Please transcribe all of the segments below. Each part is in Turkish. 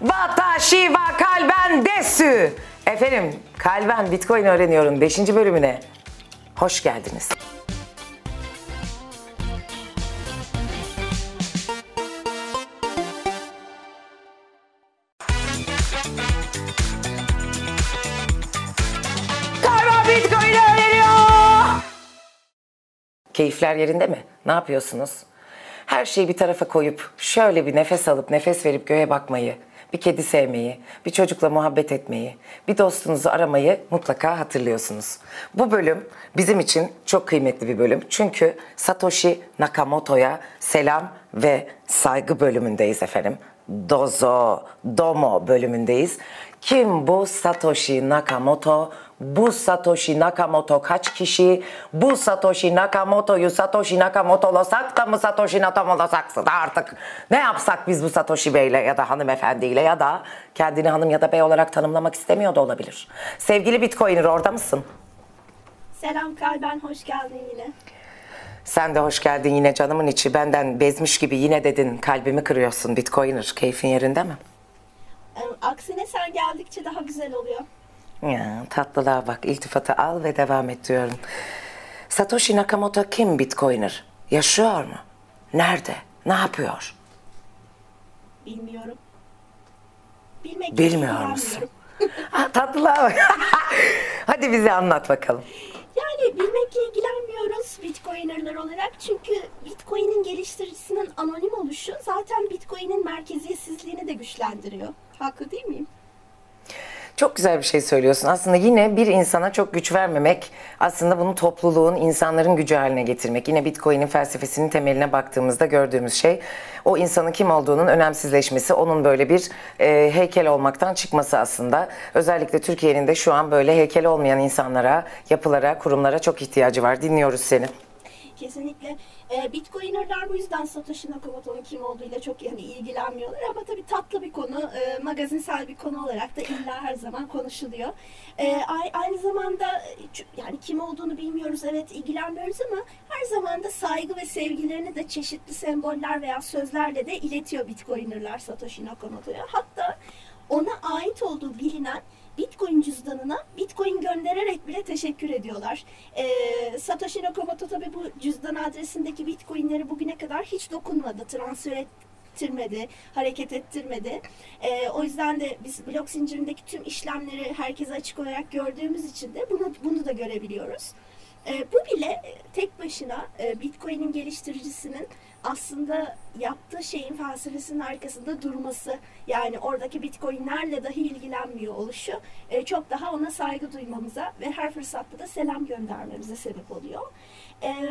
Watashi wa kalben desu. Efendim kalben bitcoin öğreniyorum 5. bölümüne. Hoş geldiniz. Kalben bitcoin öğreniyor. Keyifler yerinde mi? Ne yapıyorsunuz? Her şeyi bir tarafa koyup şöyle bir nefes alıp nefes verip göğe bakmayı, bir kedi sevmeyi, bir çocukla muhabbet etmeyi, bir dostunuzu aramayı mutlaka hatırlıyorsunuz. Bu bölüm bizim için çok kıymetli bir bölüm. Çünkü Satoshi Nakamoto'ya selam ve saygı bölümündeyiz efendim. Dozo, Domo bölümündeyiz. Kim bu Satoshi Nakamoto? Bu Satoshi Nakamoto kaç kişi? Bu Satoshi Nakamoto'yu Satoshi Nakamoto'lasak da mı Satoshi Nakamoto'lasak da artık ne yapsak biz bu Satoshi Bey'le ya da hanımefendiyle ya da kendini hanım ya da bey olarak tanımlamak istemiyor da olabilir. Sevgili Bitcoiner orada mısın? Selam Kalben, hoş geldin yine. Sen de hoş geldin yine canımın içi. Benden bezmiş gibi yine dedin kalbimi kırıyorsun Bitcoiner. Keyfin yerinde mi? Ee, aksine sen geldikçe daha güzel oluyor. Ya tatlılığa bak iltifatı al ve devam et diyorum. Satoshi Nakamoto kim Bitcoiner? Yaşıyor mu? Nerede? Ne yapıyor? Bilmiyorum. Bilmek Bilmiyor musun? bilmiyorum. Ha, tatlılığa bak. Hadi bize anlat bakalım. Yani bilmekle ilgilenmiyoruz Bitcoiner'lar olarak. Çünkü Bitcoin'in geliştiricisinin anonim oluşu zaten Bitcoin'in merkeziyetsizliğini de güçlendiriyor. Haklı değil miyim? Çok güzel bir şey söylüyorsun. Aslında yine bir insana çok güç vermemek, aslında bunu topluluğun, insanların gücü haline getirmek. Yine Bitcoin'in felsefesinin temeline baktığımızda gördüğümüz şey o insanın kim olduğunun önemsizleşmesi, onun böyle bir e, heykel olmaktan çıkması aslında. Özellikle Türkiye'nin de şu an böyle heykel olmayan insanlara, yapılara, kurumlara çok ihtiyacı var. Dinliyoruz seni. Kesinlikle. Ee, Bitcoiner'lar bu yüzden Satoshi Nakamoto'nun kim olduğuyla çok yani ilgilenmiyorlar ama tabii tatlı bir konu, e, magazinsel bir konu olarak da illa her zaman konuşuluyor. A- aynı zamanda e, yani kim olduğunu bilmiyoruz, evet ilgilenmiyoruz ama her zaman da saygı ve sevgilerini de çeşitli semboller veya sözlerle de iletiyor Bitcoiner'lar Satoshi Nakamoto'ya. Hatta ona ait olduğu bilinen Bitcoin cüzdanına Bitcoin göndererek bile teşekkür ediyorlar. Ee, Satoshi Nakamoto tabii bu cüzdan adresindeki Bitcoin'leri bugüne kadar hiç dokunmadı, transfer ettirmedi, hareket ettirmedi. Ee, o yüzden de biz blok zincirindeki tüm işlemleri herkese açık olarak gördüğümüz için de bunu, bunu da görebiliyoruz. Ee, bu bile e, tek başına e, Bitcoin'in geliştiricisinin aslında yaptığı şeyin felsefesinin arkasında durması yani oradaki Bitcoin'lerle dahi ilgilenmiyor oluşu e, çok daha ona saygı duymamıza ve her fırsatta da selam göndermemize sebep oluyor. E,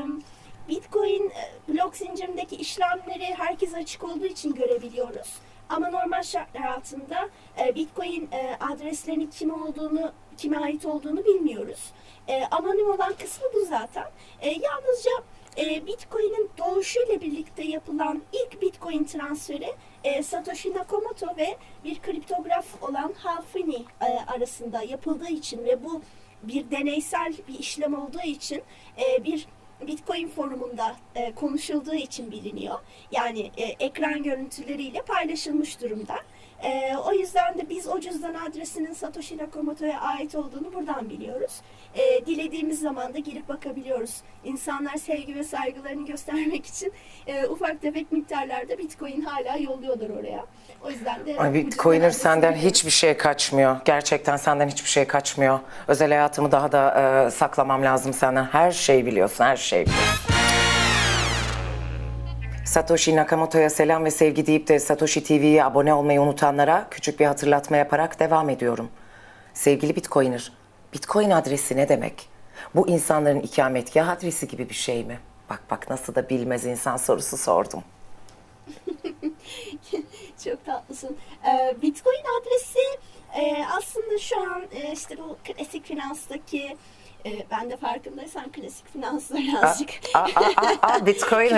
Bitcoin e, blok zincirindeki işlemleri herkese açık olduğu için görebiliyoruz. Ama normal şartlar altında e, Bitcoin e, adreslerinin kim olduğunu, kime ait olduğunu bilmiyoruz. E, anonim olan kısmı bu zaten. E, yalnızca e, Bitcoin'in doğuşuyla birlikte yapılan ilk Bitcoin transferi e, Satoshi Nakamoto ve bir kriptograf olan Hal Finney e, arasında yapıldığı için ve bu bir deneysel bir işlem olduğu için e, bir Bitcoin forumunda e, konuşulduğu için biliniyor. Yani e, ekran görüntüleriyle paylaşılmış durumda. E, o yüzden de biz o cüzdan adresinin Satoshi Nakamoto'ya ait olduğunu buradan biliyoruz. E, dilediğimiz zaman da girip bakabiliyoruz. İnsanlar sevgi ve saygılarını göstermek için e, ufak tefek miktarlarda Bitcoin hala yolluyorlar oraya. O yüzden de Ay Bitcoiner senden hiçbir şey kaçmıyor. Gerçekten senden hiçbir şey kaçmıyor. Özel hayatımı daha da e, saklamam lazım senden. Her şeyi biliyorsun, her şeyi biliyorsun. Satoshi Nakamoto'ya selam ve sevgi deyip de Satoshi TV'ye abone olmayı unutanlara küçük bir hatırlatma yaparak devam ediyorum. Sevgili Bitcoiner, Bitcoin adresi ne demek? Bu insanların ikametgah adresi gibi bir şey mi? Bak bak nasıl da bilmez insan sorusu sordum. Çok tatlısın. Ee, Bitcoin adresi e, aslında şu an e, işte bu klasik finanstaki e, ben de farkındaysan klasik finansla birazcık Aa, aa, aa, aa,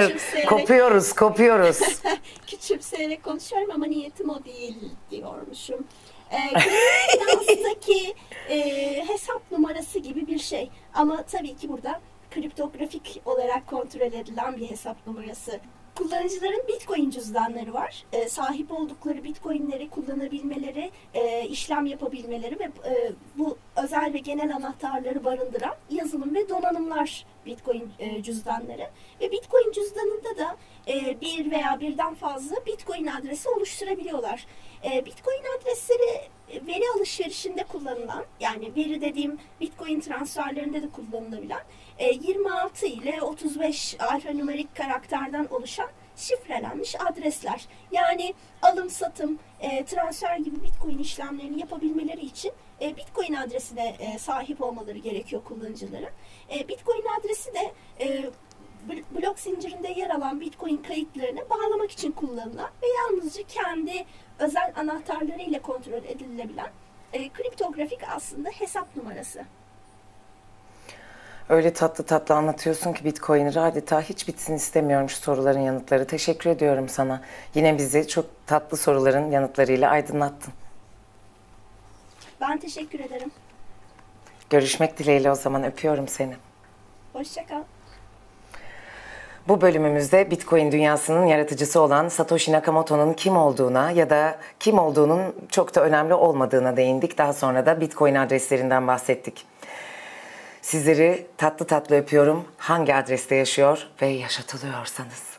Küçümseyerek- kopuyoruz, kopuyoruz. küçümseyerek konuşuyorum ama niyetim o değil diyormuşum. Ee, klasik finanstaki e, hesap numarası gibi bir şey. Ama tabii ki burada kriptografik olarak kontrol edilen bir hesap numarası kullanıcıların Bitcoin cüzdanları var. E, sahip oldukları Bitcoin'leri kullanabilmeleri, e, işlem yapabilmeleri ve e, bu özel ve genel anahtarları barındıran yazılım ve donanımlar Bitcoin e, cüzdanları. Ve Bitcoin cüzdanında da e, bir veya birden fazla Bitcoin adresi oluşturabiliyorlar. E, Bitcoin adresleri e, veri alışverişinde kullanılan, yani veri dediğim Bitcoin transferlerinde de kullanılabilen e, 26 ile 35 alfanümerik karakterden oluşan şifrelenmiş adresler. Yani alım satım, e, transfer gibi Bitcoin işlemlerini yapabilmeleri için e, Bitcoin adresine e, sahip olmaları gerekiyor kullanıcıların. E, Bitcoin adresi de e, bl- blok zincirinde yer alan Bitcoin kayıtlarını bağlamak için kullanılan ve yalnızca kendi özel anahtarları ile kontrol edilebilen e, kriptografik aslında hesap numarası. Öyle tatlı tatlı anlatıyorsun ki Bitcoin'i adeta hiç bitsin istemiyorum şu soruların yanıtları. Teşekkür ediyorum sana. Yine bizi çok tatlı soruların yanıtlarıyla aydınlattın. Ben teşekkür ederim. Görüşmek dileğiyle o zaman öpüyorum seni. Hoşçakal. Bu bölümümüzde Bitcoin dünyasının yaratıcısı olan Satoshi Nakamoto'nun kim olduğuna ya da kim olduğunun çok da önemli olmadığına değindik. Daha sonra da Bitcoin adreslerinden bahsettik. Sizleri tatlı tatlı öpüyorum. Hangi adreste yaşıyor ve yaşatılıyorsanız.